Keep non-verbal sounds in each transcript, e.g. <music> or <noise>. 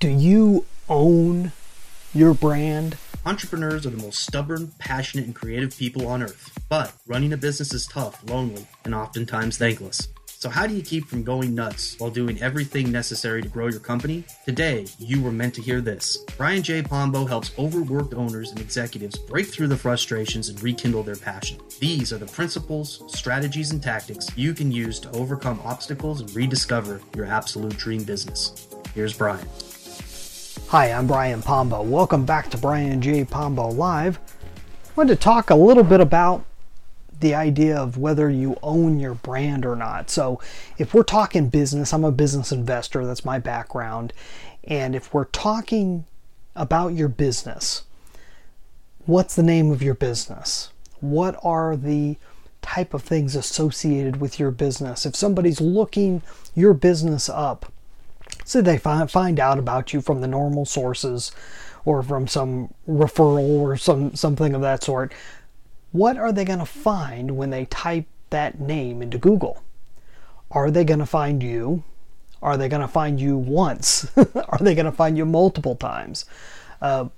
Do you own your brand? Entrepreneurs are the most stubborn, passionate, and creative people on earth. But running a business is tough, lonely, and oftentimes thankless. So, how do you keep from going nuts while doing everything necessary to grow your company? Today, you were meant to hear this. Brian J. Pombo helps overworked owners and executives break through the frustrations and rekindle their passion. These are the principles, strategies, and tactics you can use to overcome obstacles and rediscover your absolute dream business. Here's Brian. Hi, I'm Brian Pombo. Welcome back to Brian J. Pombo Live. I wanted to talk a little bit about the idea of whether you own your brand or not. So, if we're talking business, I'm a business investor, that's my background. And if we're talking about your business, what's the name of your business? What are the type of things associated with your business? If somebody's looking your business up, say they find, find out about you from the normal sources or from some referral or some something of that sort what are they going to find when they type that name into Google? Are they going to find you? Are they going to find you once? <laughs> are they going to find you multiple times? Uh,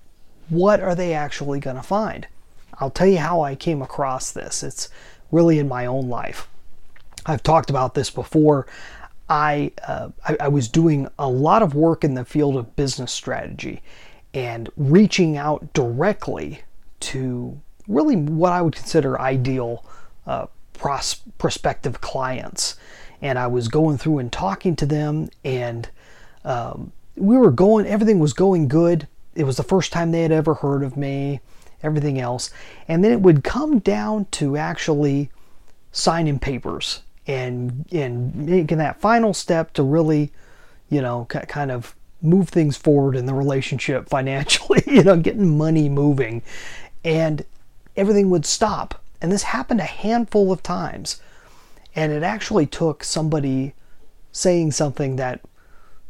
what are they actually going to find? I'll tell you how I came across this. It's really in my own life. I've talked about this before. I, uh, I, I was doing a lot of work in the field of business strategy and reaching out directly to really what I would consider ideal uh, pros- prospective clients. And I was going through and talking to them, and um, we were going, everything was going good. It was the first time they had ever heard of me, everything else. And then it would come down to actually signing papers and, and making that final step to really, you know, kind of move things forward in the relationship <laughs> financially, you know, getting money moving. And everything would stop. And this happened a handful of times. And it actually took somebody saying something that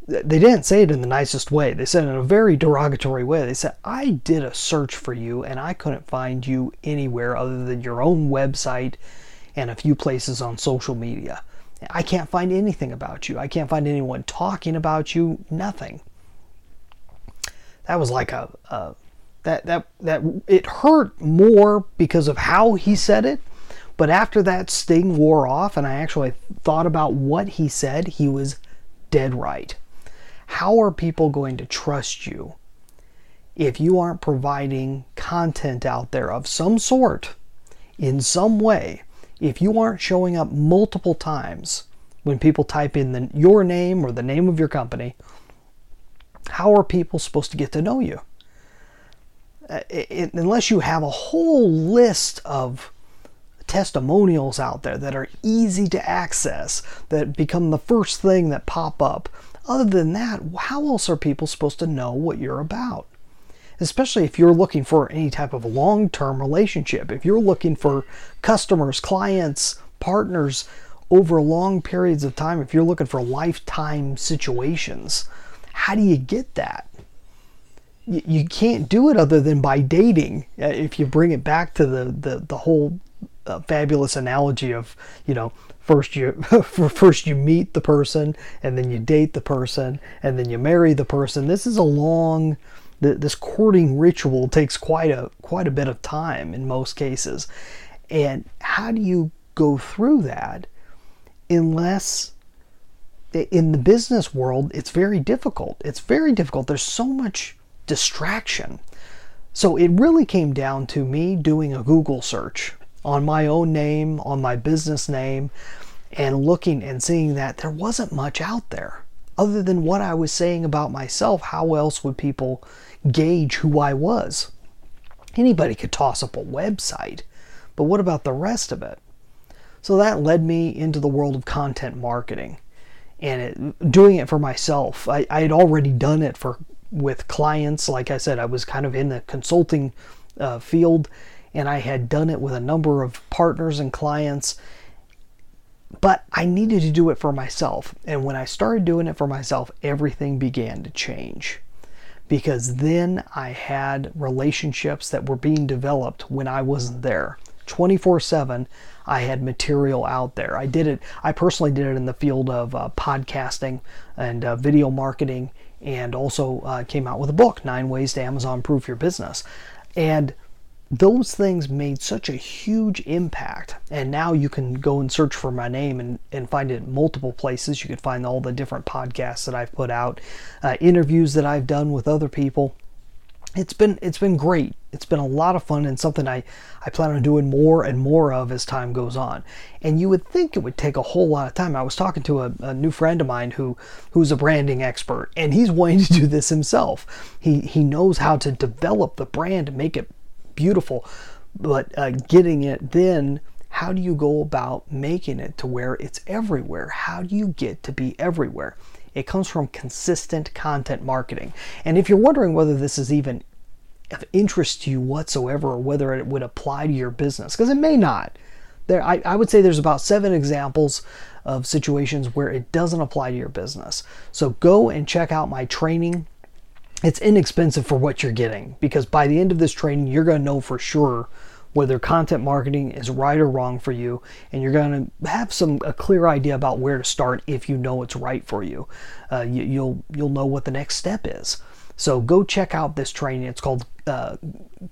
they didn't say it in the nicest way. They said it in a very derogatory way. They said, I did a search for you and I couldn't find you anywhere other than your own website and a few places on social media. I can't find anything about you. I can't find anyone talking about you. Nothing. That was like a, a that that that it hurt more because of how he said it but after that sting wore off and i actually thought about what he said he was dead right how are people going to trust you if you aren't providing content out there of some sort in some way if you aren't showing up multiple times when people type in the, your name or the name of your company how are people supposed to get to know you uh, it, unless you have a whole list of testimonials out there that are easy to access, that become the first thing that pop up, other than that, how else are people supposed to know what you're about? Especially if you're looking for any type of long term relationship, if you're looking for customers, clients, partners over long periods of time, if you're looking for lifetime situations, how do you get that? you, can't do it other than by dating. Uh, if you bring it back to the the, the whole uh, fabulous analogy of you know first you <laughs> first you meet the person and then you date the person and then you marry the person. This is a long this courting ritual takes quite a quite a bit of time in most cases. And how do you go through that unless in the business world it's very difficult. It's very difficult. There's so much distraction. So it really came down to me doing a Google search on my own name, on my business name, and looking and seeing that there wasn't much out there. Other than what I was saying about myself, how else would people gauge who I was? Anybody could toss up a website, but what about the rest of it? So that led me into the world of content marketing and it, doing it for myself. I, I, had already done it for with clients. Like I said, I was kind of in the consulting uh, field and I had done it with a number of partners and clients. But I needed to do it for myself. And when I started doing it for myself, everything began to change. Because then I had relationships that were being developed when I wasn't there. 24 7, I had material out there. I did it, I personally did it in the field of uh, podcasting and uh, video marketing and also uh, came out with a book, Nine Ways to Amazon Proof Your Business. And those things made such a huge impact. And now you can go and search for my name and, and find it in multiple places. You can find all the different podcasts that I've put out, uh, interviews that I've done with other people. It's been it's been great. It's been a lot of fun and something I, I plan on doing more and more of as time goes on. And you would think it would take a whole lot of time. I was talking to a, a new friend of mine who who's a branding expert and he's wanting to do this himself. He he knows how to develop the brand and make it beautiful, but uh, getting it then how do you go about making it to where it's everywhere? How do you get to be everywhere? It comes from consistent content marketing. And if you're wondering whether this is even of interest to you whatsoever or whether it would apply to your business, because it may not. There, I, I would say there's about seven examples of situations where it doesn't apply to your business. So go and check out my training. It's inexpensive for what you're getting because by the end of this training, you're going to know for sure whether content marketing is right or wrong for you and you're going to have some a clear idea about where to start if you know it's right for you. Uh, you you'll you'll know what the next step is so go check out this training it's called uh,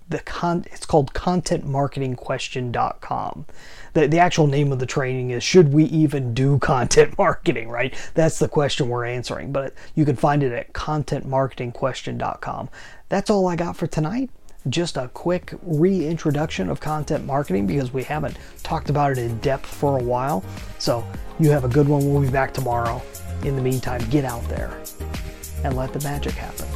the con it's called contentmarketingquestion.com the, the actual name of the training is should we even do <laughs> content marketing right that's the question we're answering but you can find it at contentmarketingquestion.com that's all i got for tonight just a quick reintroduction of content marketing because we haven't talked about it in depth for a while. So you have a good one. We'll be back tomorrow. In the meantime, get out there and let the magic happen.